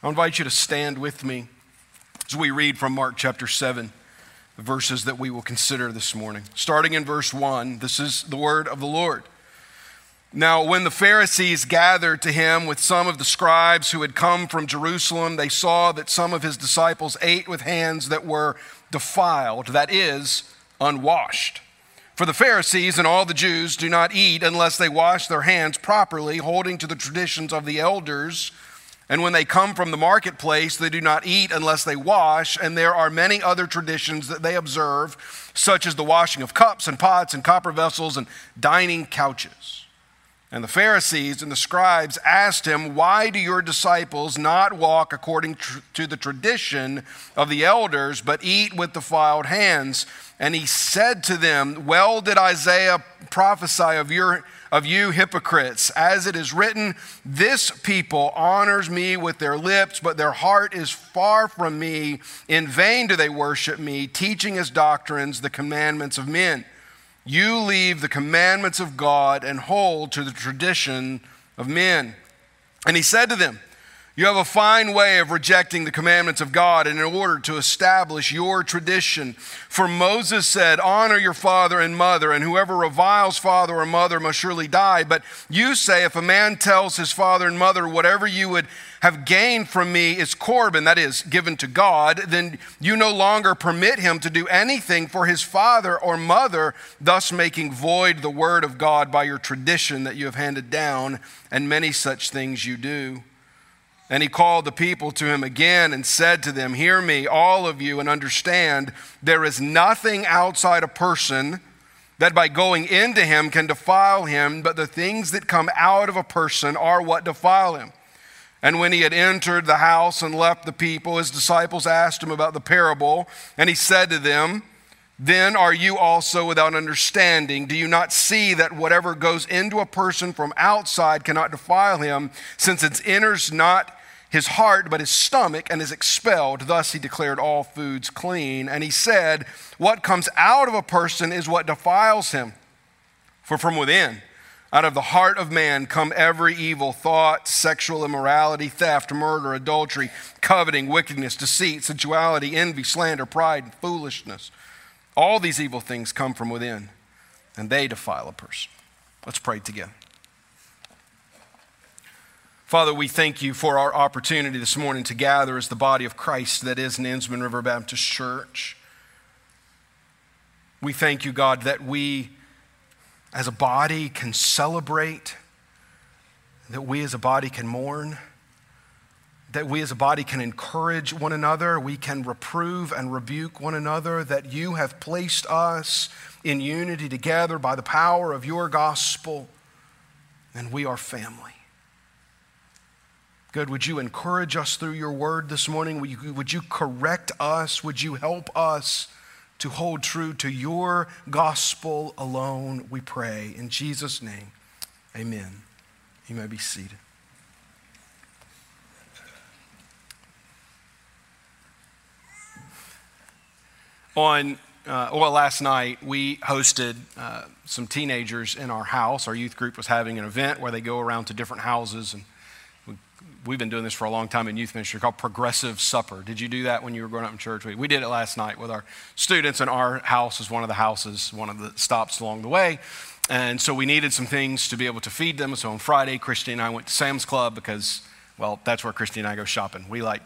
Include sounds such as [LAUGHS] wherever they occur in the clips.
I invite you to stand with me as we read from Mark chapter 7, the verses that we will consider this morning. Starting in verse 1, this is the word of the Lord. Now, when the Pharisees gathered to him with some of the scribes who had come from Jerusalem, they saw that some of his disciples ate with hands that were defiled, that is, unwashed. For the Pharisees and all the Jews do not eat unless they wash their hands properly, holding to the traditions of the elders. And when they come from the marketplace, they do not eat unless they wash. And there are many other traditions that they observe, such as the washing of cups and pots and copper vessels and dining couches. And the Pharisees and the scribes asked him, Why do your disciples not walk according to the tradition of the elders, but eat with defiled hands? And he said to them, Well did Isaiah prophesy of your of you hypocrites. As it is written, This people honors me with their lips, but their heart is far from me. In vain do they worship me, teaching as doctrines the commandments of men. You leave the commandments of God and hold to the tradition of men. And he said to them, you have a fine way of rejecting the commandments of God in order to establish your tradition. For Moses said, Honor your father and mother, and whoever reviles father or mother must surely die. But you say, If a man tells his father and mother, Whatever you would have gained from me is Corban, that is, given to God, then you no longer permit him to do anything for his father or mother, thus making void the word of God by your tradition that you have handed down, and many such things you do. And he called the people to him again and said to them, Hear me, all of you, and understand there is nothing outside a person that by going into him can defile him, but the things that come out of a person are what defile him. And when he had entered the house and left the people, his disciples asked him about the parable, and he said to them, then are you also without understanding? Do you not see that whatever goes into a person from outside cannot defile him, since it enters not his heart, but his stomach, and is expelled. Thus he declared all foods clean. And he said, What comes out of a person is what defiles him. For from within, out of the heart of man, come every evil thought, sexual immorality, theft, murder, adultery, coveting, wickedness, deceit, sensuality, envy, slander, pride, and foolishness. All these evil things come from within, and they defile a person. Let's pray together. Father, we thank you for our opportunity this morning to gather as the body of Christ that is Nansemond River Baptist Church. We thank you, God, that we as a body can celebrate, that we as a body can mourn, that we as a body can encourage one another, we can reprove and rebuke one another, that you have placed us in unity together by the power of your gospel, and we are family. God, would you encourage us through your word this morning? Would you, would you correct us? Would you help us to hold true to your gospel alone, we pray. In Jesus' name, amen. You may be seated. On uh, well, last night we hosted uh, some teenagers in our house. Our youth group was having an event where they go around to different houses and we've been doing this for a long time in youth ministry called Progressive Supper. Did you do that when you were growing up in church? We, we did it last night with our students, and our house is one of the houses, one of the stops along the way. And so we needed some things to be able to feed them. So on Friday, Christy and I went to Sam's Club because, well, that's where Christy and I go shopping. We like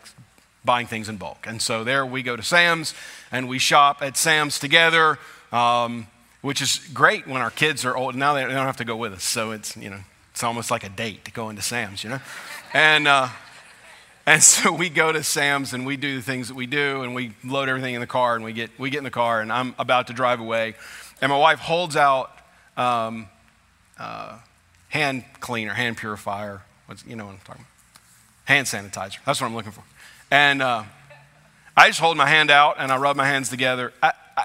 buying things in bulk. And so there we go to Sam's and we shop at Sam's together, um, which is great when our kids are old. Now they don't have to go with us. So it's, you know, it's almost like a date to go into Sam's, you know? And, uh, and [LAUGHS] so we go to Sam's and we do the things that we do and we load everything in the car and we get, we get in the car and I'm about to drive away. And my wife holds out um, uh, hand cleaner, hand purifier. What's, you know what I'm talking about? Hand sanitizer. That's what I'm looking for. And uh, I just hold my hand out and I rub my hands together I, I,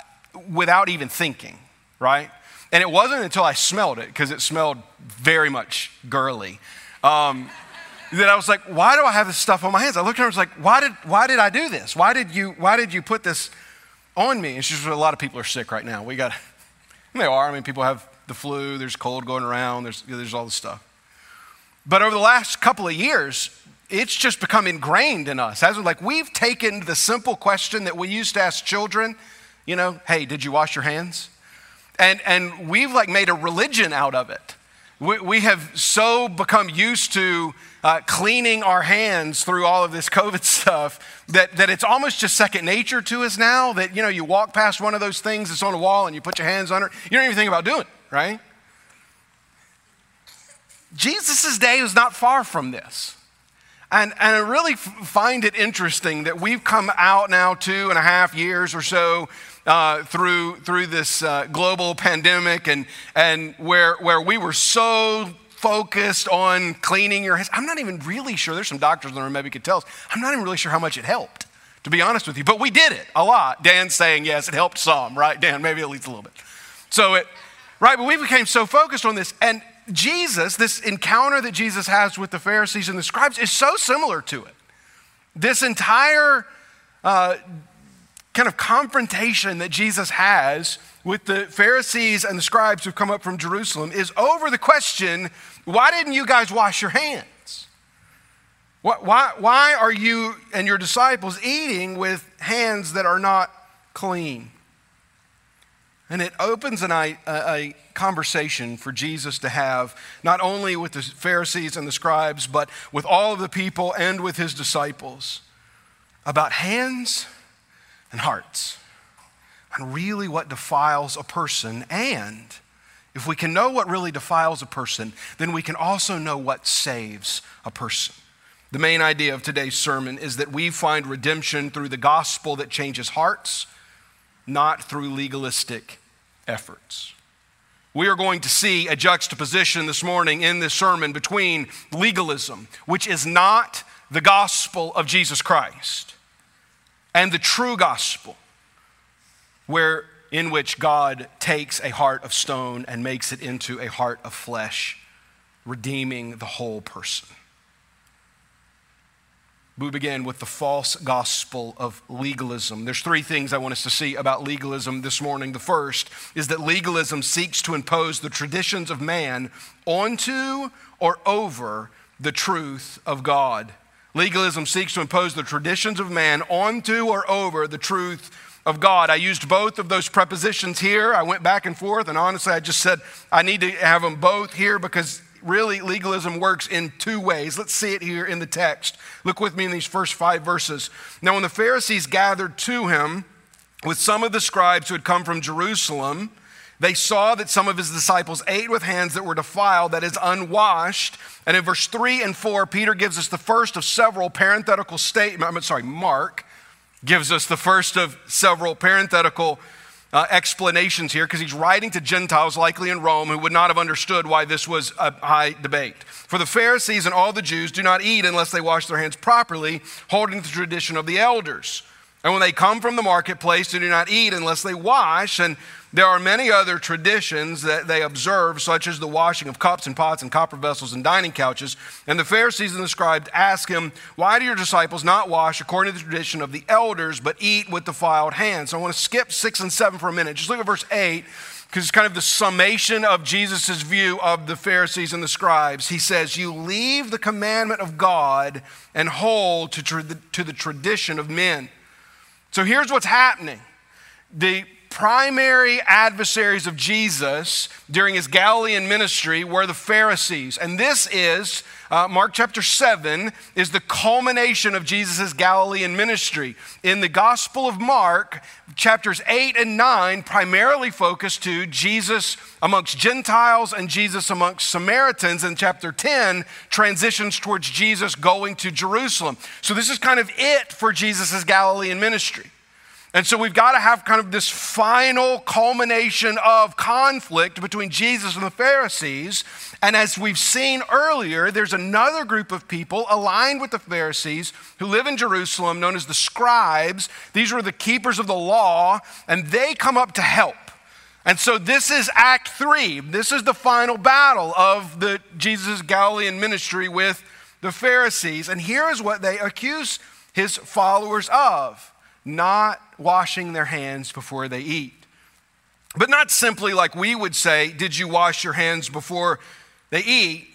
without even thinking, right? And it wasn't until I smelled it, because it smelled very much girly. Um, that I was like, why do I have this stuff on my hands? I looked at her and was like, why did, why did I do this? Why did, you, why did you put this on me? And she's a lot of people are sick right now. We got, [LAUGHS] they are. I mean, people have the flu, there's cold going around, there's, there's all this stuff. But over the last couple of years, it's just become ingrained in us. As like we've taken the simple question that we used to ask children, you know, hey, did you wash your hands? And, and we've like made a religion out of it. We, we have so become used to uh, cleaning our hands through all of this COVID [LAUGHS] stuff that, that it's almost just second nature to us now that, you know, you walk past one of those things that's on a wall and you put your hands on it. You don't even think about doing it, right? Jesus' day was not far from this. And, and I really f- find it interesting that we've come out now two and a half years or so uh, through, through this uh, global pandemic and, and where, where we were so focused on cleaning your hands. I'm not even really sure, there's some doctors in the room maybe could tell us, I'm not even really sure how much it helped, to be honest with you. But we did it a lot. Dan's saying, yes, it helped some, right? Dan, maybe at least a little bit. So it, right, but we became so focused on this. And Jesus, this encounter that Jesus has with the Pharisees and the scribes, is so similar to it. This entire uh, kind of confrontation that Jesus has with the Pharisees and the scribes who've come up from Jerusalem is over the question why didn't you guys wash your hands? Why, why are you and your disciples eating with hands that are not clean? And it opens an, a, a conversation for Jesus to have, not only with the Pharisees and the scribes, but with all of the people and with his disciples about hands and hearts, and really what defiles a person. And if we can know what really defiles a person, then we can also know what saves a person. The main idea of today's sermon is that we find redemption through the gospel that changes hearts not through legalistic efforts. We are going to see a juxtaposition this morning in this sermon between legalism, which is not the gospel of Jesus Christ, and the true gospel, where in which God takes a heart of stone and makes it into a heart of flesh, redeeming the whole person. We begin with the false gospel of legalism. There's three things I want us to see about legalism this morning. The first is that legalism seeks to impose the traditions of man onto or over the truth of God. Legalism seeks to impose the traditions of man onto or over the truth of God. I used both of those prepositions here. I went back and forth, and honestly, I just said I need to have them both here because really legalism works in two ways. Let's see it here in the text. Look with me in these first five verses. Now, when the Pharisees gathered to him with some of the scribes who had come from Jerusalem, they saw that some of his disciples ate with hands that were defiled, that is, unwashed. And in verse 3 and 4, Peter gives us the first of several parenthetical statements. I'm sorry, Mark gives us the first of several parenthetical uh, explanations here because he's writing to Gentiles, likely in Rome, who would not have understood why this was a high debate. For the Pharisees and all the Jews do not eat unless they wash their hands properly, holding the tradition of the elders. And when they come from the marketplace, they do not eat unless they wash. And there are many other traditions that they observe, such as the washing of cups and pots and copper vessels and dining couches. And the Pharisees and the scribes ask him, Why do your disciples not wash according to the tradition of the elders, but eat with defiled hands? So I want to skip six and seven for a minute. Just look at verse eight, because it's kind of the summation of Jesus' view of the Pharisees and the scribes. He says, You leave the commandment of God and hold to, tra- to the tradition of men. So here's what's happening. The primary adversaries of Jesus during his Galilean ministry were the Pharisees. And this is, uh, Mark chapter 7, is the culmination of Jesus' Galilean ministry. In the Gospel of Mark, chapters 8 and 9 primarily focus to Jesus amongst Gentiles and Jesus amongst Samaritans. And chapter 10 transitions towards Jesus going to Jerusalem. So this is kind of it for Jesus' Galilean ministry. And so we've got to have kind of this final culmination of conflict between Jesus and the Pharisees. And as we've seen earlier, there's another group of people aligned with the Pharisees who live in Jerusalem, known as the scribes. These were the keepers of the law, and they come up to help. And so this is Act Three. This is the final battle of the Jesus Galilean ministry with the Pharisees. And here is what they accuse his followers of not washing their hands before they eat. But not simply like we would say, Did you wash your hands before they eat?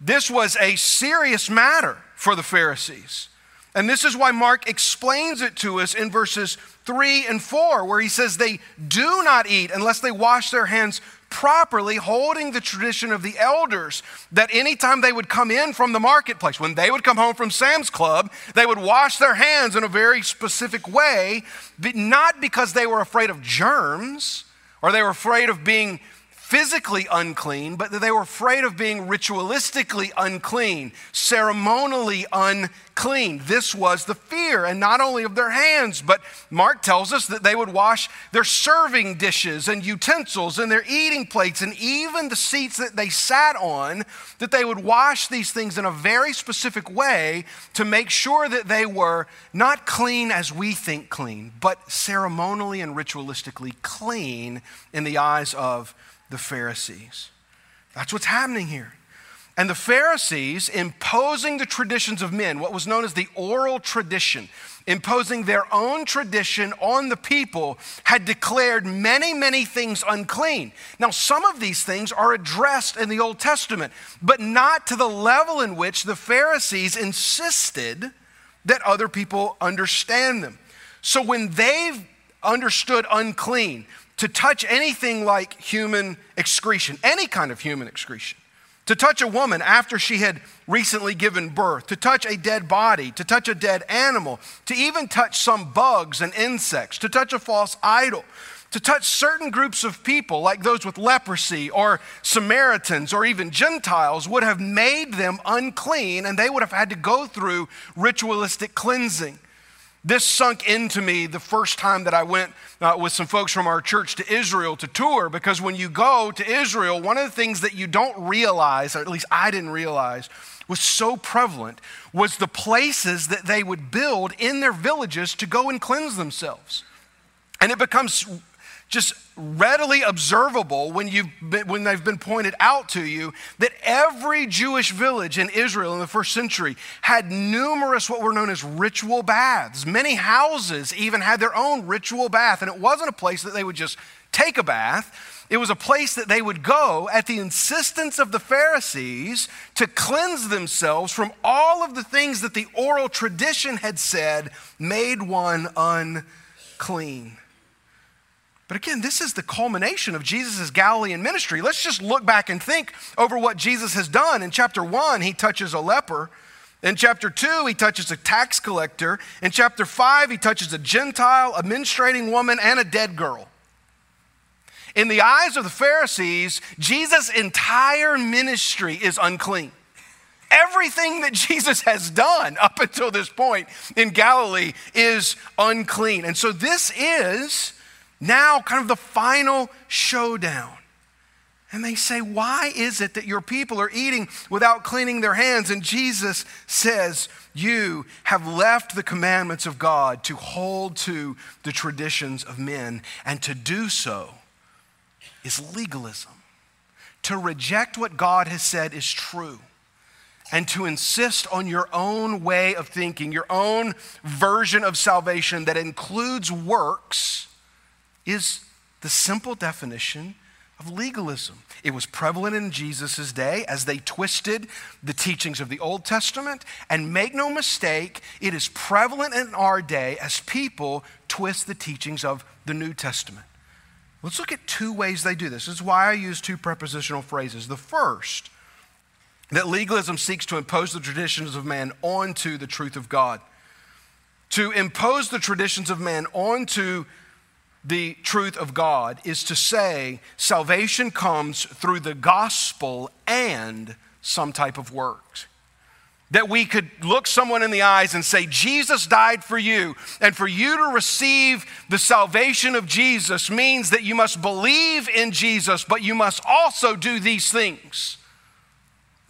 This was a serious matter for the Pharisees. And this is why Mark explains it to us in verses 3 and 4, where he says they do not eat unless they wash their hands properly, holding the tradition of the elders that anytime they would come in from the marketplace, when they would come home from Sam's Club, they would wash their hands in a very specific way, but not because they were afraid of germs or they were afraid of being physically unclean, but that they were afraid of being ritualistically unclean, ceremonially unclean. This was the fear, and not only of their hands, but Mark tells us that they would wash their serving dishes and utensils and their eating plates and even the seats that they sat on, that they would wash these things in a very specific way to make sure that they were not clean as we think clean, but ceremonially and ritualistically clean in the eyes of the Pharisees. That's what's happening here. And the Pharisees, imposing the traditions of men, what was known as the oral tradition, imposing their own tradition on the people, had declared many, many things unclean. Now, some of these things are addressed in the Old Testament, but not to the level in which the Pharisees insisted that other people understand them. So when they've understood unclean, to touch anything like human excretion, any kind of human excretion, to touch a woman after she had recently given birth, to touch a dead body, to touch a dead animal, to even touch some bugs and insects, to touch a false idol, to touch certain groups of people, like those with leprosy or Samaritans or even Gentiles, would have made them unclean and they would have had to go through ritualistic cleansing. This sunk into me the first time that I went uh, with some folks from our church to Israel to tour, because when you go to Israel, one of the things that you don't realize, or at least I didn't realize, was so prevalent was the places that they would build in their villages to go and cleanse themselves. And it becomes just readily observable when, you've been, when they've been pointed out to you that every Jewish village in Israel in the first century had numerous what were known as ritual baths. Many houses even had their own ritual bath, and it wasn't a place that they would just take a bath. It was a place that they would go at the insistence of the Pharisees to cleanse themselves from all of the things that the oral tradition had said made one unclean. But again, this is the culmination of Jesus' Galilean ministry. Let's just look back and think over what Jesus has done. In chapter one, he touches a leper. In chapter 2, he touches a tax collector. In chapter 5, he touches a Gentile, a menstruating woman, and a dead girl. In the eyes of the Pharisees, Jesus' entire ministry is unclean. Everything that Jesus has done up until this point in Galilee is unclean. And so this is now, kind of the final showdown. And they say, Why is it that your people are eating without cleaning their hands? And Jesus says, You have left the commandments of God to hold to the traditions of men, and to do so is legalism. To reject what God has said is true, and to insist on your own way of thinking, your own version of salvation that includes works is the simple definition of legalism. It was prevalent in Jesus' day as they twisted the teachings of the Old Testament. And make no mistake, it is prevalent in our day as people twist the teachings of the New Testament. Let's look at two ways they do this. This is why I use two prepositional phrases. The first, that legalism seeks to impose the traditions of man onto the truth of God. To impose the traditions of man onto the truth of God is to say salvation comes through the gospel and some type of works. That we could look someone in the eyes and say, Jesus died for you. And for you to receive the salvation of Jesus means that you must believe in Jesus, but you must also do these things.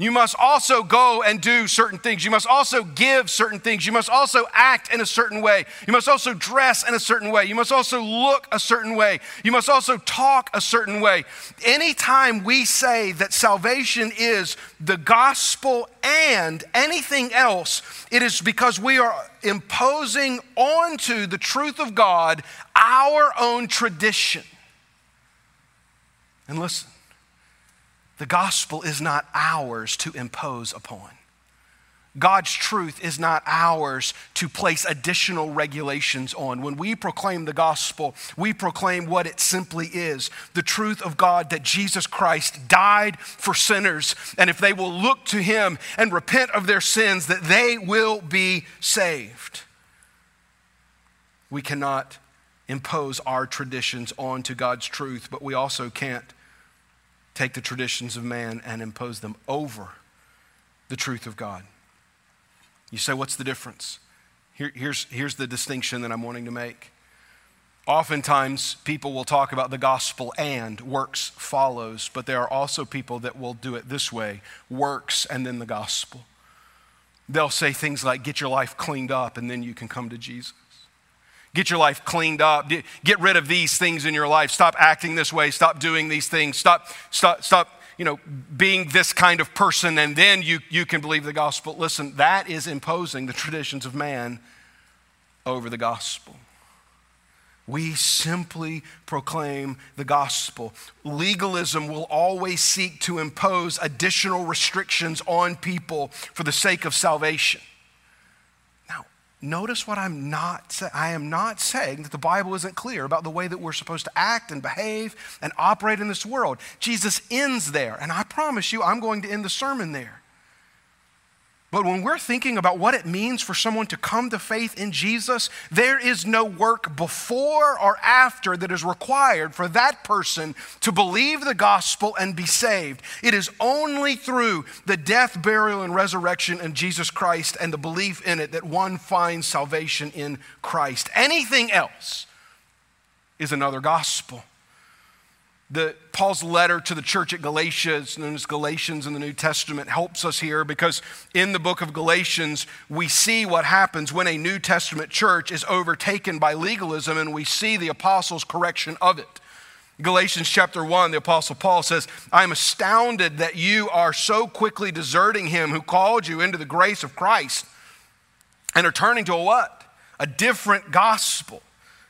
You must also go and do certain things. You must also give certain things. You must also act in a certain way. You must also dress in a certain way. You must also look a certain way. You must also talk a certain way. Anytime we say that salvation is the gospel and anything else, it is because we are imposing onto the truth of God our own tradition. And listen, the gospel is not ours to impose upon. God's truth is not ours to place additional regulations on. When we proclaim the gospel, we proclaim what it simply is the truth of God that Jesus Christ died for sinners, and if they will look to him and repent of their sins, that they will be saved. We cannot impose our traditions onto God's truth, but we also can't take the traditions of man and impose them over the truth of God. You say, what's the difference? Here, here's, here's the distinction that I'm wanting to make. Oftentimes, people will talk about the gospel and works follows, but there are also people that will do it this way works and then the gospel. They'll say things like, get your life cleaned up and then you can come to Jesus. Get your life cleaned up. Get rid of these things in your life. Stop acting this way. Stop doing these things. Stop, stop, stop, you know, being this kind of person, and then you, you can believe the gospel. Listen, that is imposing the traditions of man over the gospel. We simply proclaim the gospel. Legalism will always seek to impose additional restrictions on people for the sake of salvation. Notice what I'm not saying. I am not saying that the Bible isn't clear about the way that we're supposed to act and behave and operate in this world. Jesus ends there, and I promise you, I'm going to end the sermon there. But when we're thinking about what it means for someone to come to faith in Jesus, there is no work before or after that is required for that person to believe the gospel and be saved. It is only through the death, burial, and resurrection of Jesus Christ and the belief in it that one finds salvation in Christ. Anything else is another gospel the, Paul's letter to the church at Galatia, it's known as Galatians in the New Testament, helps us here because in the book of Galatians, we see what happens when a New Testament church is overtaken by legalism, and we see the apostles' correction of it. Galatians chapter 1, the apostle Paul says, I am astounded that you are so quickly deserting him who called you into the grace of Christ and are turning to a what? A different gospel.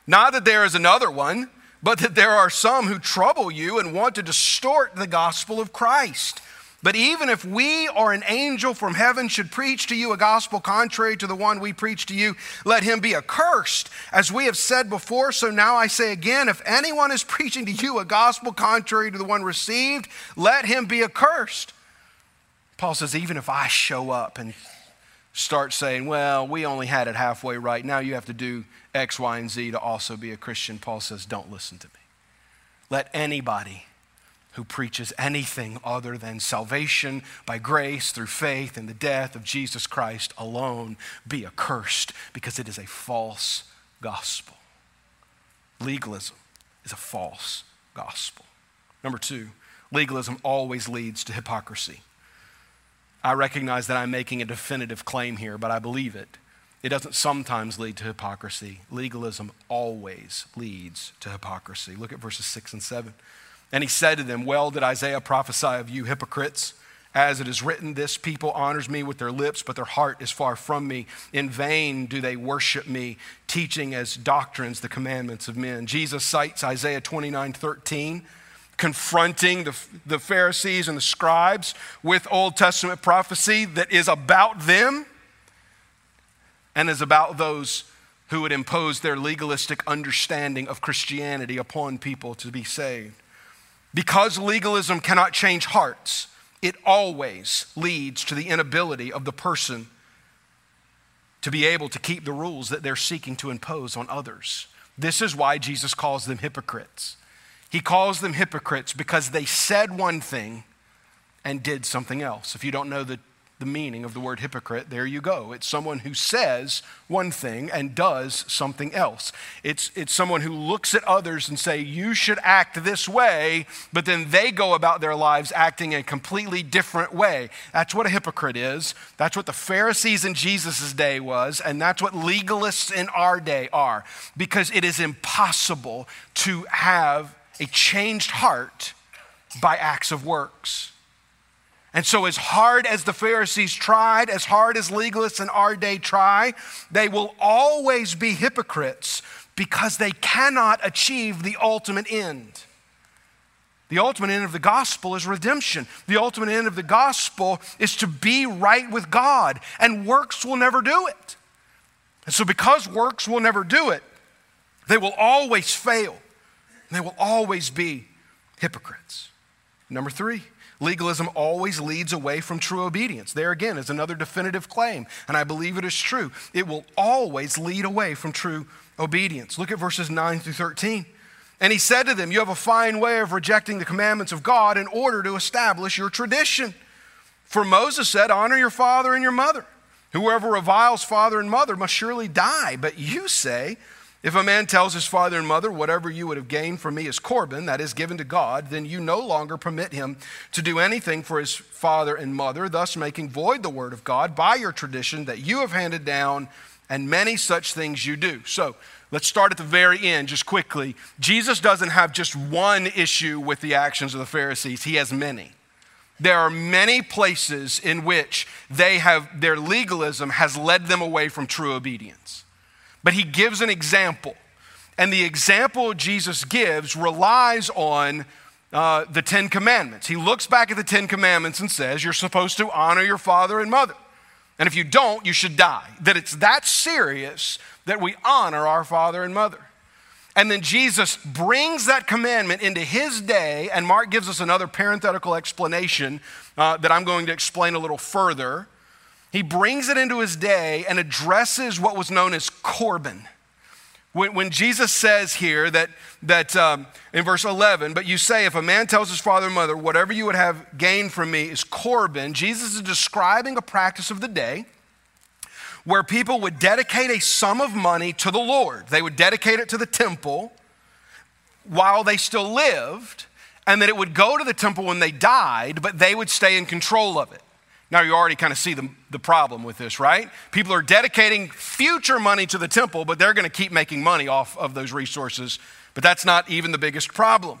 Not that there is another one but that there are some who trouble you and want to distort the gospel of Christ. But even if we or an angel from heaven should preach to you a gospel contrary to the one we preach to you, let him be accursed. As we have said before, so now I say again if anyone is preaching to you a gospel contrary to the one received, let him be accursed. Paul says, even if I show up and start saying, well, we only had it halfway right. Now you have to do X, Y, and Z to also be a Christian. Paul says, don't listen to me. Let anybody who preaches anything other than salvation by grace through faith in the death of Jesus Christ alone be accursed because it is a false gospel. Legalism is a false gospel. Number two, legalism always leads to hypocrisy. I recognize that I'm making a definitive claim here, but I believe it. It doesn't sometimes lead to hypocrisy. Legalism always leads to hypocrisy. Look at verses 6 and 7. And he said to them, Well did Isaiah prophesy of you hypocrites. As it is written, This people honors me with their lips, but their heart is far from me. In vain do they worship me, teaching as doctrines the commandments of men. Jesus cites Isaiah 29 13 confronting the, the Pharisees and the scribes with Old Testament prophecy that is about them and is about those who would impose their legalistic understanding of Christianity upon people to be saved. Because legalism cannot change hearts, it always leads to the inability of the person to be able to keep the rules that they're seeking to impose on others. This is why Jesus calls them hypocrites. He calls them hypocrites because they said one thing and did something else. If you don't know the, the meaning of the word hypocrite, there you go. It's someone who says one thing and does something else. It's, it's someone who looks at others and say, you should act this way, but then they go about their lives acting a completely different way. That's what a hypocrite is. That's what the Pharisees in Jesus' day was, and that's what legalists in our day are. Because it is impossible to have a changed heart by acts of works. And so, as hard as the Pharisees tried, as hard as legalists in our day try, they will always be hypocrites because they cannot achieve the ultimate end. The ultimate end of the gospel is redemption. The ultimate end of the gospel is to be right with God, and works will never do it. And so, because works will never do it, they will always fail. They will always be hypocrites. Number three, legalism always leads away from true obedience. There again is another definitive claim, and I believe it is true. It will always lead away from true obedience. Look at verses 9 through 13. And he said to them, You have a fine way of rejecting the commandments of God in order to establish your tradition. For Moses said, Honor your father and your mother. Whoever reviles father and mother must surely die. But you say, if a man tells his father and mother, Whatever you would have gained from me is Corban, that is given to God, then you no longer permit him to do anything for his father and mother, thus making void the word of God by your tradition that you have handed down, and many such things you do. So, Let's start at the very end, just quickly. Jesus doesn't have just one issue with the actions of the Pharisees, he has many. There are many places in which they have, their legalism has led them away from true obedience. But he gives an example. And the example Jesus gives relies on uh, the Ten Commandments. He looks back at the Ten Commandments and says, You're supposed to honor your father and mother. And if you don't, you should die. That it's that serious that we honor our father and mother. And then Jesus brings that commandment into his day, and Mark gives us another parenthetical explanation uh, that I'm going to explain a little further. He brings it into his day and addresses what was known as Corban. When, when Jesus says here that, that um, in verse 11, but you say, if a man tells his father and mother, whatever you would have gained from me is Corban, Jesus is describing a practice of the day where people would dedicate a sum of money to the Lord. They would dedicate it to the temple while they still lived, and that it would go to the temple when they died, but they would stay in control of it. Now, you already kind of see the, the problem with this, right? People are dedicating future money to the temple, but they're going to keep making money off of those resources. But that's not even the biggest problem.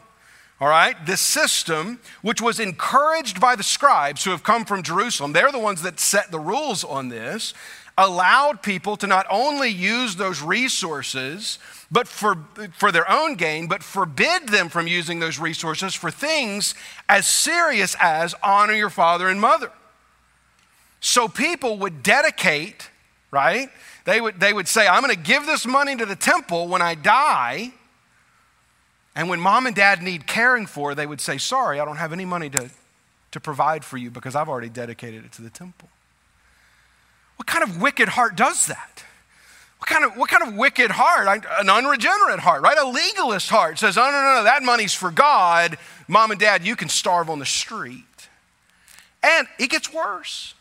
All right? This system, which was encouraged by the scribes who have come from Jerusalem, they're the ones that set the rules on this, allowed people to not only use those resources but for, for their own gain, but forbid them from using those resources for things as serious as honor your father and mother. So people would dedicate, right? They would, they would say, I'm going to give this money to the temple when I die. And when mom and dad need caring for, they would say, Sorry, I don't have any money to, to provide for you because I've already dedicated it to the temple. What kind of wicked heart does that? What kind of, what kind of wicked heart? An unregenerate heart, right? A legalist heart says, Oh, no, no, no, that money's for God. Mom and dad, you can starve on the street. And it gets worse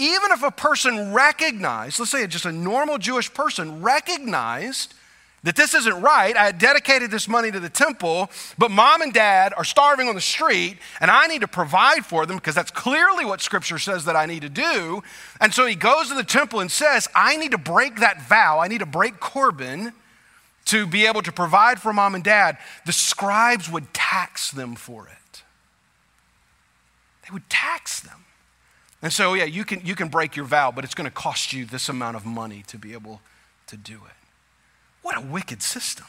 even if a person recognized, let's say just a normal Jewish person recognized that this isn't right, I dedicated this money to the temple, but mom and dad are starving on the street, and I need to provide for them because that's clearly what scripture says that I need to do. And so he goes to the temple and says, I need to break that vow, I need to break Corban to be able to provide for mom and dad. The scribes would tax them for it. They would tax them. And so, yeah, you can, you can break your vow, but it's going to cost you this amount of money to be able to do it. What a wicked system.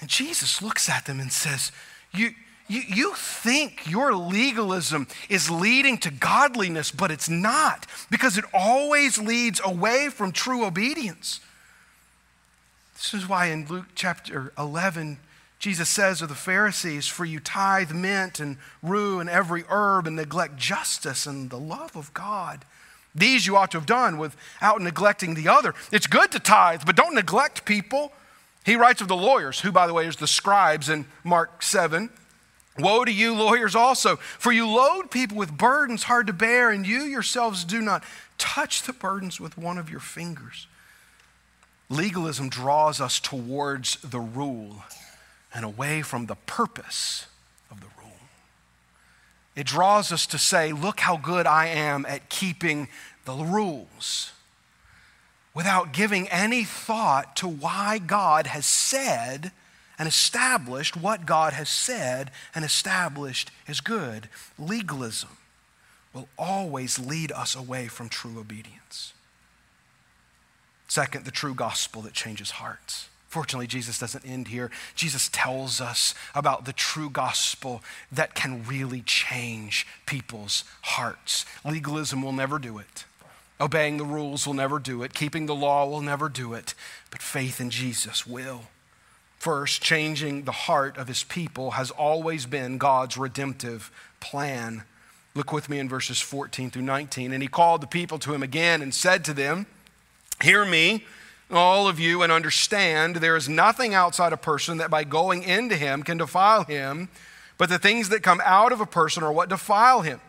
And Jesus looks at them and says, You, you, you think your legalism is leading to godliness, but it's not, because it always leads away from true obedience. This is why in Luke chapter 11, Jesus says of the Pharisees, For you tithe mint and rue and every herb and neglect justice and the love of God. These you ought to have done without neglecting the other. It's good to tithe, but don't neglect people. He writes of the lawyers, who, by the way, is the scribes in Mark 7. Woe to you, lawyers, also, for you load people with burdens hard to bear, and you yourselves do not touch the burdens with one of your fingers. Legalism draws us towards the rule and away from the purpose of the rule. It draws us to say, Look how good I am at keeping the rules without giving any thought to why God has said and established what God has said and established is good. Legalism will always lead us away from true obedience. Second, the true gospel that changes hearts. Fortunately, Jesus doesn't end here. Jesus tells us about the true gospel that can really change people's hearts. Legalism will never do it. Obeying the rules will never do it. Keeping the law will never do it. But faith in Jesus will. First, changing the heart of his people has always been God's redemptive plan. Look with me in verses 14 through 19. And he called the people to him again and said to them, Hear me all of you and understand there is nothing outside a person that by going into him can defile him, but the things that come out of a person are what defile him.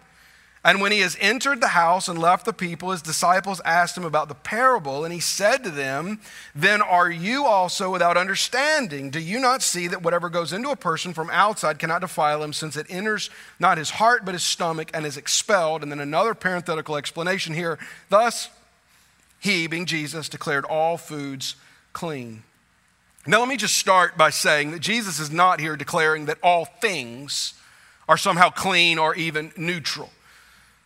And when he has entered the house and left the people, his disciples asked him about the parable, and he said to them, Then are you also without understanding? Do you not see that whatever goes into a person from outside cannot defile him, since it enters not his heart but his stomach and is expelled? And then another parenthetical explanation here. Thus, he, being Jesus, declared all foods clean. Now, let me just start by saying that Jesus is not here declaring that all things are somehow clean or even neutral.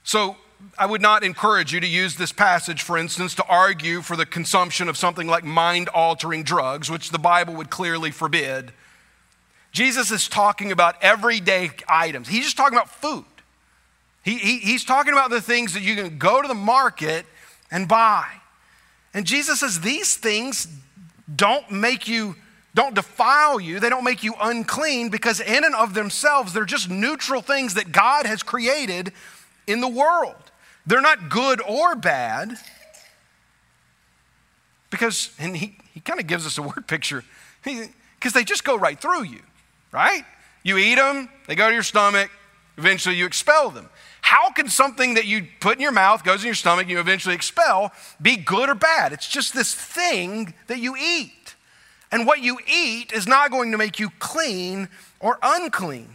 So, I would not encourage you to use this passage, for instance, to argue for the consumption of something like mind altering drugs, which the Bible would clearly forbid. Jesus is talking about everyday items, he's just talking about food. He, he, he's talking about the things that you can go to the market and buy. And Jesus says these things don't make you, don't defile you, they don't make you unclean because in and of themselves, they're just neutral things that God has created in the world. They're not good or bad because, and he, he kind of gives us a word [LAUGHS] picture, because they just go right through you, right? You eat them, they go to your stomach, eventually you expel them. How can something that you put in your mouth, goes in your stomach, and you eventually expel, be good or bad? It's just this thing that you eat. And what you eat is not going to make you clean or unclean.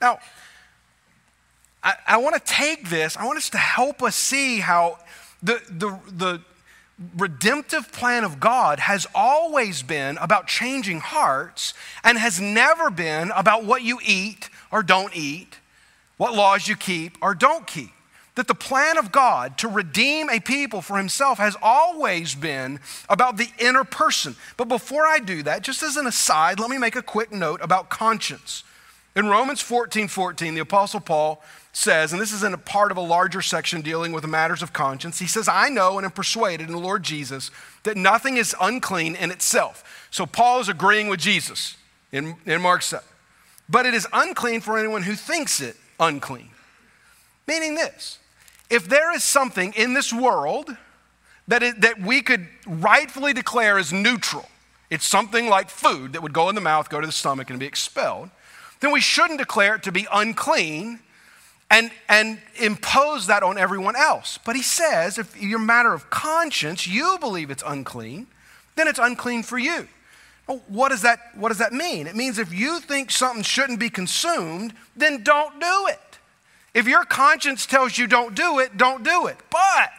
Now, I, I want to take this, I want us to help us see how the, the, the redemptive plan of God has always been about changing hearts and has never been about what you eat or don't eat what laws you keep or don't keep. That the plan of God to redeem a people for himself has always been about the inner person. But before I do that, just as an aside, let me make a quick note about conscience. In Romans 14 14, the Apostle Paul says, and this is in a part of a larger section dealing with matters of conscience, he says, I know and am persuaded in the Lord Jesus that nothing is unclean in itself. So Paul is agreeing with Jesus in, in Mark 7. But it is unclean for anyone who thinks it unclean. Meaning this if there is something in this world that, it, that we could rightfully declare as neutral, it's something like food that would go in the mouth, go to the stomach, and be expelled, then we shouldn't declare it to be unclean and, and impose that on everyone else. But he says if your matter of conscience, you believe it's unclean, then it's unclean for you. Well, what does, that, what does that mean? It means if you think something shouldn't be consumed, then don't do it. If your conscience tells you don't do it, don't do it. But,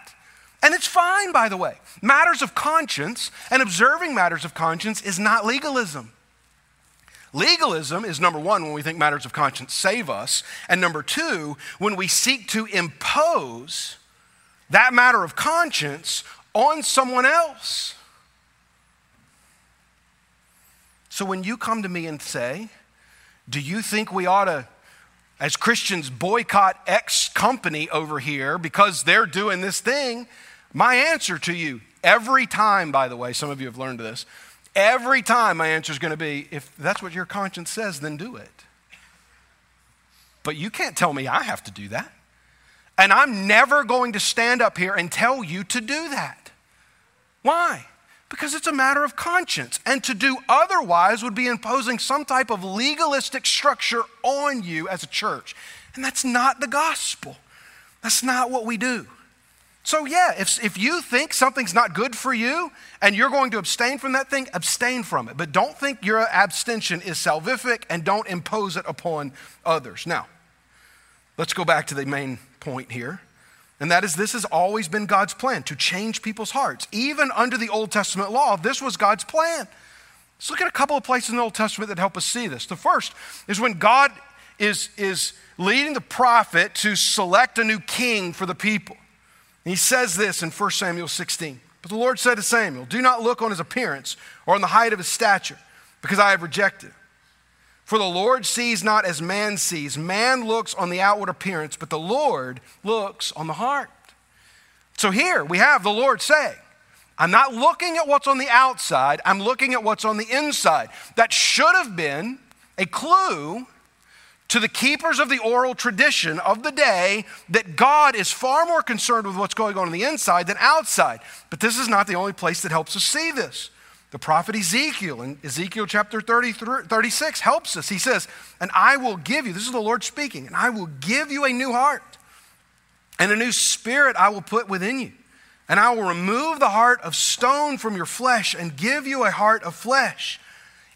and it's fine, by the way, matters of conscience and observing matters of conscience is not legalism. Legalism is number one, when we think matters of conscience save us, and number two, when we seek to impose that matter of conscience on someone else. So when you come to me and say, Do you think we ought to, as Christians, boycott X company over here because they're doing this thing? My answer to you, every time, by the way, some of you have learned this, every time my answer is going to be, If that's what your conscience says, then do it. But you can't tell me I have to do that. And I'm never going to stand up here and tell you to do that. Why? Because it's a matter of conscience. And to do otherwise would be imposing some type of legalistic structure on you as a church. And that's not the gospel. That's not what we do. So, yeah, if, if you think something's not good for you and you're going to abstain from that thing, abstain from it. But don't think your abstention is salvific and don't impose it upon others. Now, let's go back to the main point here. And that is, this has always been God's plan to change people's hearts. Even under the Old Testament law, this was God's plan. Let's look at a couple of places in the Old Testament that help us see this. The first is when God is, is leading the prophet to select a new king for the people. He says this in 1 Samuel 16, But the Lord said to Samuel, Do not look on his appearance or on the height of his stature, because I have rejected him. For the Lord sees not as man sees. Man looks on the outward appearance, but the Lord looks on the heart. So here we have the Lord saying, I'm not looking at what's on the outside, I'm looking at what's on the inside. That should have been a clue to the keepers of the oral tradition of the day that God is far more concerned with what's going on on the inside than outside. But this is not the only place that helps us see this. The prophet Ezekiel in Ezekiel chapter 30, 36 helps us. He says, And I will give you, this is the Lord speaking, and I will give you a new heart, and a new spirit I will put within you. And I will remove the heart of stone from your flesh and give you a heart of flesh.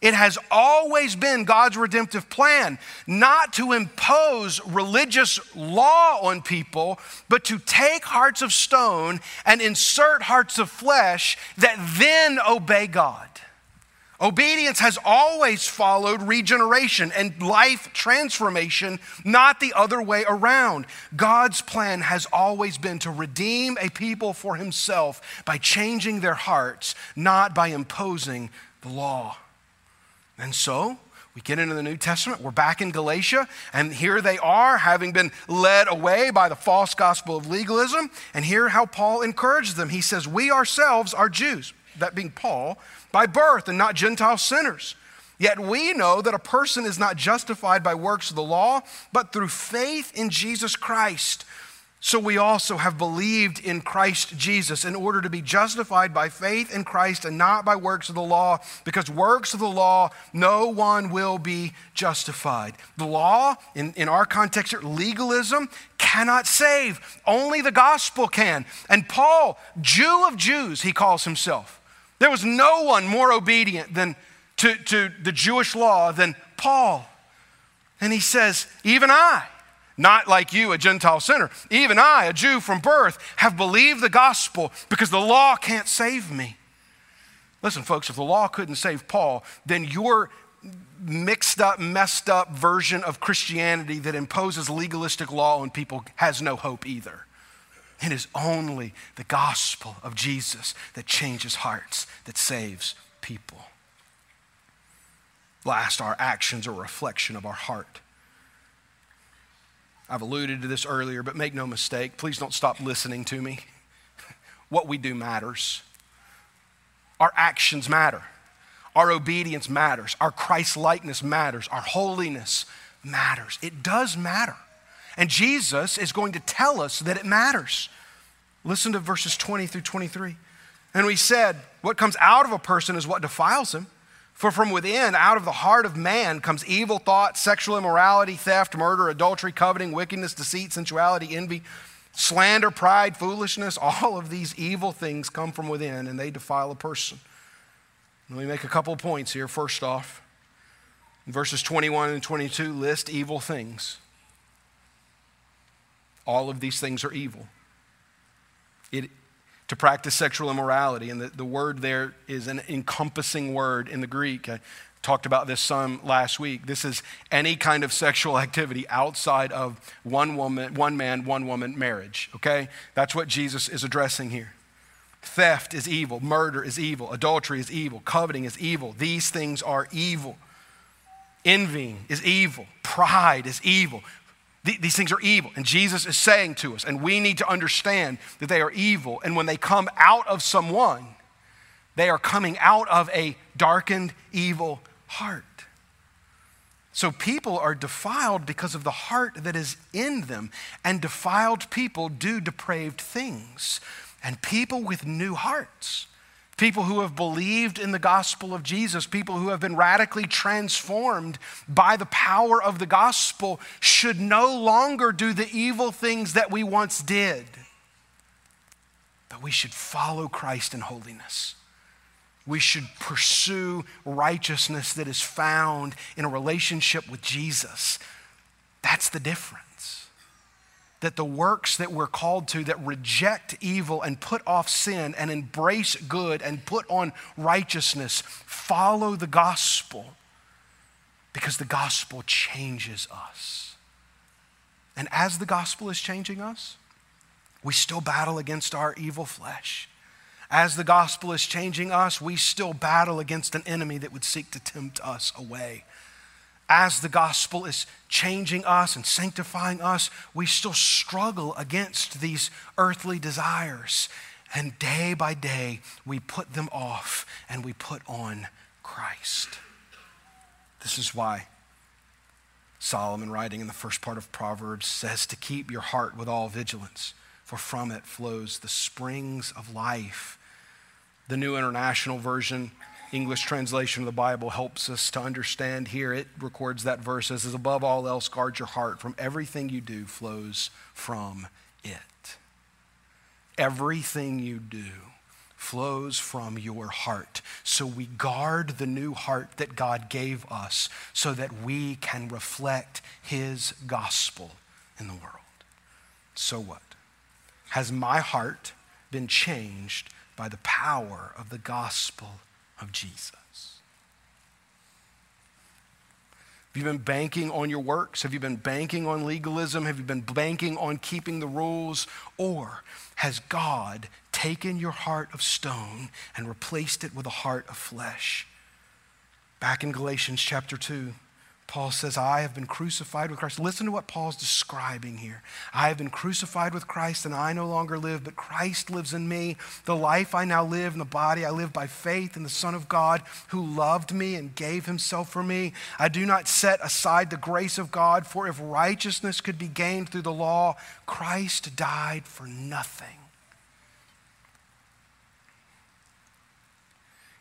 It has always been God's redemptive plan not to impose religious law on people, but to take hearts of stone and insert hearts of flesh that then obey God. Obedience has always followed regeneration and life transformation, not the other way around. God's plan has always been to redeem a people for himself by changing their hearts, not by imposing the law. And so, we get into the New Testament, we're back in Galatia, and here they are, having been led away by the false gospel of legalism. And hear how Paul encourages them. He says, We ourselves are Jews, that being Paul, by birth and not Gentile sinners. Yet we know that a person is not justified by works of the law, but through faith in Jesus Christ. So we also have believed in Christ Jesus in order to be justified by faith in Christ and not by works of the law, because works of the law, no one will be justified. The law, in, in our context here, legalism, cannot save. Only the gospel can. And Paul, Jew of Jews, he calls himself. There was no one more obedient than to, to the Jewish law than Paul. And he says, Even I not like you, a Gentile sinner. Even I, a Jew from birth, have believed the gospel because the law can't save me. Listen, folks, if the law couldn't save Paul, then your mixed up, messed up version of Christianity that imposes legalistic law on people has no hope either. It is only the gospel of Jesus that changes hearts, that saves people. Last, our actions are a reflection of our heart. I've alluded to this earlier, but make no mistake, please don't stop listening to me. [LAUGHS] What we do matters. Our actions matter. Our obedience matters. Our Christ likeness matters. Our holiness matters. It does matter. And Jesus is going to tell us that it matters. Listen to verses 20 through 23. And we said, What comes out of a person is what defiles him. For from within, out of the heart of man, comes evil thoughts, sexual immorality, theft, murder, adultery, coveting, wickedness, deceit, sensuality, envy, slander, pride, foolishness. All of these evil things come from within and they defile a person. Let me make a couple of points here. First off, verses 21 and 22 list evil things. All of these things are evil. It, to practice sexual immorality. And the, the word there is an encompassing word in the Greek. I talked about this some last week. This is any kind of sexual [LAUGHS] activity outside of one woman, one man, one woman marriage. Okay? That's what Jesus is addressing here. Theft is evil, murder is evil, adultery is evil, coveting is evil. These things are evil. Envying is evil, pride is evil. These things are evil. And Jesus is saying to us, and we need to understand that they are evil. And when they come out of someone, they are coming out of a darkened, evil heart. So people are defiled because of the heart that is in them. And defiled people do depraved things. And people with new hearts people who have believed in the gospel of Jesus, people who have been radically transformed by the power of the gospel, should no longer do the evil things that we once did. But we should follow Christ in holiness. We should pursue righteousness that is found in a relationship with Jesus. That's the difference that the works that we're called to that reject evil and put off sin and embrace good and put on righteousness follow the gospel because the gospel changes us. And as the gospel is changing us, we still battle against our evil flesh. As the gospel is changing us, we still battle against an enemy that would seek to tempt us away. As the gospel is changing us and sanctifying us, we still struggle against these earthly desires. And day by day, we put them off and we put on Christ. This is why Solomon, writing in the first part of Proverbs, says to keep your heart with all vigilance, for from it flows the springs of life. The New International Version, English translation of the Bible, helps us to understand here. It records that verse as, above all else, guard your heart. From everything you do flows from it. Everything you do flows from your heart. So we guard the new heart that God gave us so that we can reflect His gospel in the world. So what? Has my heart been changed by the power of the gospel of Jesus. Have you been banking on your works? Have you been banking on legalism? Have you been banking on keeping the rules? Or has God taken your heart of stone and replaced it with a heart of flesh? Back in Galatians chapter 2, Paul says, I have been crucified with Christ. Listen to what Paul's describing here. I have been crucified with Christ, and I no longer live, but Christ lives in me. The life I now live in the body, I live by faith in the Son of God who loved me and gave himself for me. I do not set aside the grace of God, for if righteousness could be gained through the law, Christ died for nothing.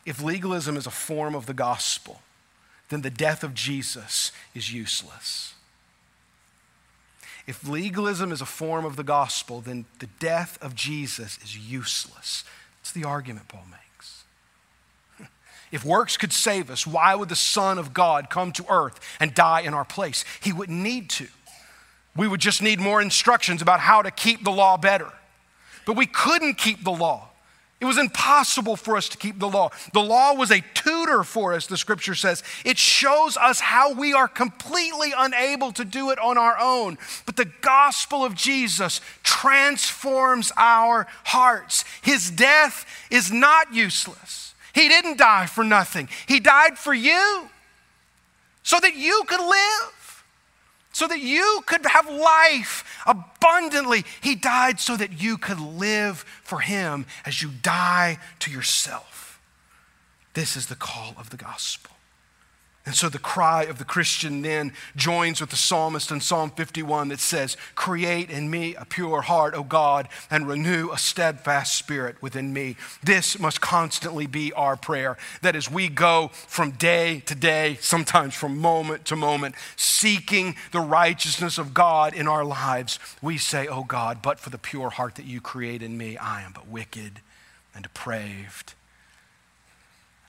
If legalism is a form of the gospel, then the death of Jesus is useless. If legalism is a form of the gospel, then the death of Jesus is useless. It's the argument Paul makes. [LAUGHS] If works could save us, why would the Son of God come to earth and die in our place? He wouldn't need to. We would just need more instructions about how to keep the law better. But we couldn't keep the law. It was impossible for us to keep the law. The law was a tutor for us, the scripture says. It shows us how we are completely unable to do it on our own. But the gospel of Jesus transforms our hearts. His death is not useless. He didn't die for nothing, He died for you so that you could live so that you could have life abundantly. He died so that you could live for Him as you die to yourself. This is the call of the gospel. And so the cry of the Christian then joins with the psalmist in Psalm 51 that says, Create in me a pure heart, O God, and renew a steadfast spirit within me. This must constantly be our prayer. That as we go from day to day, sometimes from moment to moment, seeking the righteousness of God in our lives, we say, O God, but for the pure heart that you create in me, I am but wicked and depraved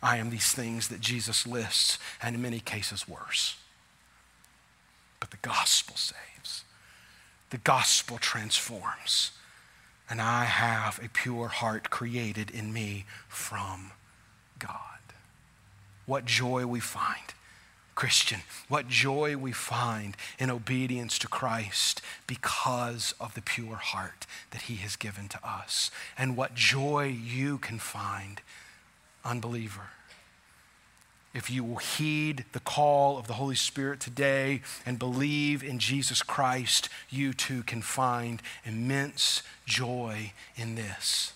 I am these things that Jesus lists, and in many cases worse. But the gospel saves, the gospel transforms, and I have a pure heart created in me from God. What joy we find. Christian, what joy we find in obedience to Christ because of the pure heart that He has given to us. And what joy you can find unbeliever, if you will heed the call of the Holy Spirit today and believe in Jesus Christ, you too can find immense joy in this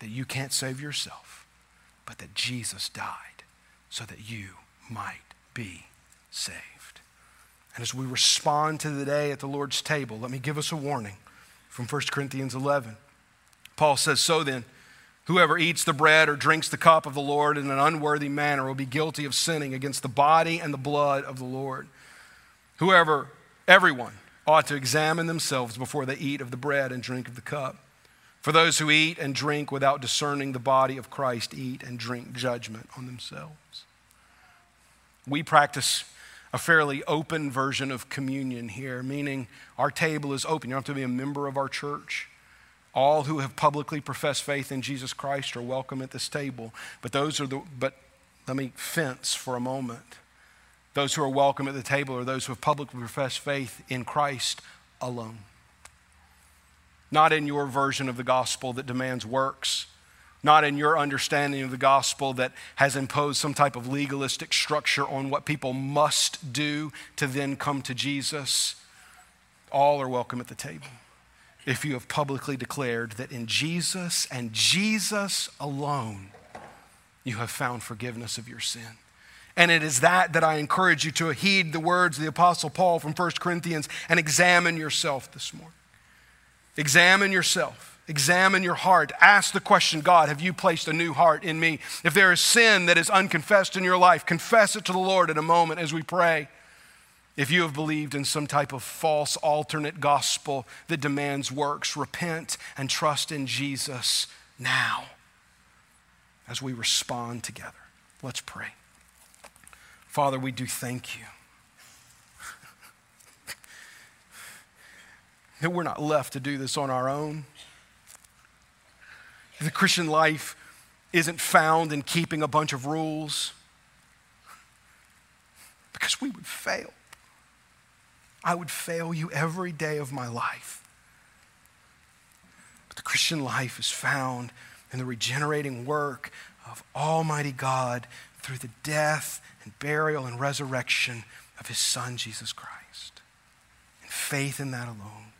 that you can't save yourself, but that Jesus died so that you might be saved. And as we respond to the day at the Lord's table, let me give us a warning from 1 Corinthians 11. Paul says, So then, Whoever eats the bread or drinks the cup of the Lord in an unworthy manner will be guilty of sinning against the body and the blood of the Lord. Whoever, everyone, ought to examine themselves before they eat of the bread and drink of the cup. For those who eat and drink without discerning the body of Christ eat and drink judgment on themselves. We practice a fairly open version of communion here, meaning our table is open. You don't have to be a member of our church. All who have publicly professed faith in Jesus Christ are welcome at this table. But those are the, but let me fence for a moment. Those who are welcome at the table are those who have publicly professed faith in Christ alone. Not in your version of the gospel that demands works, not in your understanding of the gospel that has imposed some type of legalistic structure on what people must do to then come to Jesus. All are welcome at the table if you have publicly declared that in Jesus and Jesus alone you have found forgiveness of your sin. And it is that that I encourage you to heed the words of the Apostle Paul from 1 Corinthians and examine yourself this morning. Examine yourself. Examine your heart. Ask the question God, have you placed a new heart in me? If there is sin that is unconfessed in your life, confess it to the Lord in a moment as we pray. If you have believed in some type of false alternate gospel that demands works, repent and trust in Jesus now as we respond together. Let's pray. Father, we do thank you [LAUGHS] that we're not left to do this on our own. The Christian life isn't found in keeping a bunch of rules because we would fail. I would fail you every day of my life. But the Christian life is found in the regenerating work of Almighty God through the death and burial and resurrection of His Son, Jesus Christ. And faith in that alone.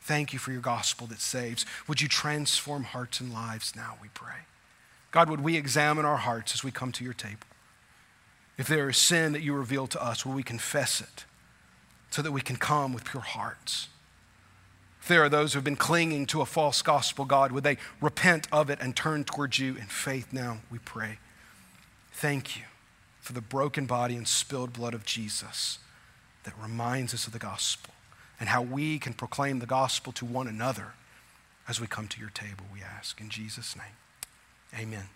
Thank you for your gospel that saves. Would you transform hearts and lives now, we pray? God, would we examine our hearts as we come to your table? If there is sin that you reveal to us, will we confess it so that we can come with pure hearts? If there are those who have been clinging to a false gospel, God, would they repent of it and turn towards you in faith now, we pray. Thank you for the broken body and spilled blood of Jesus that reminds us of the gospel and how we can proclaim the gospel to one another as we come to your table, we ask. In Jesus' name, amen.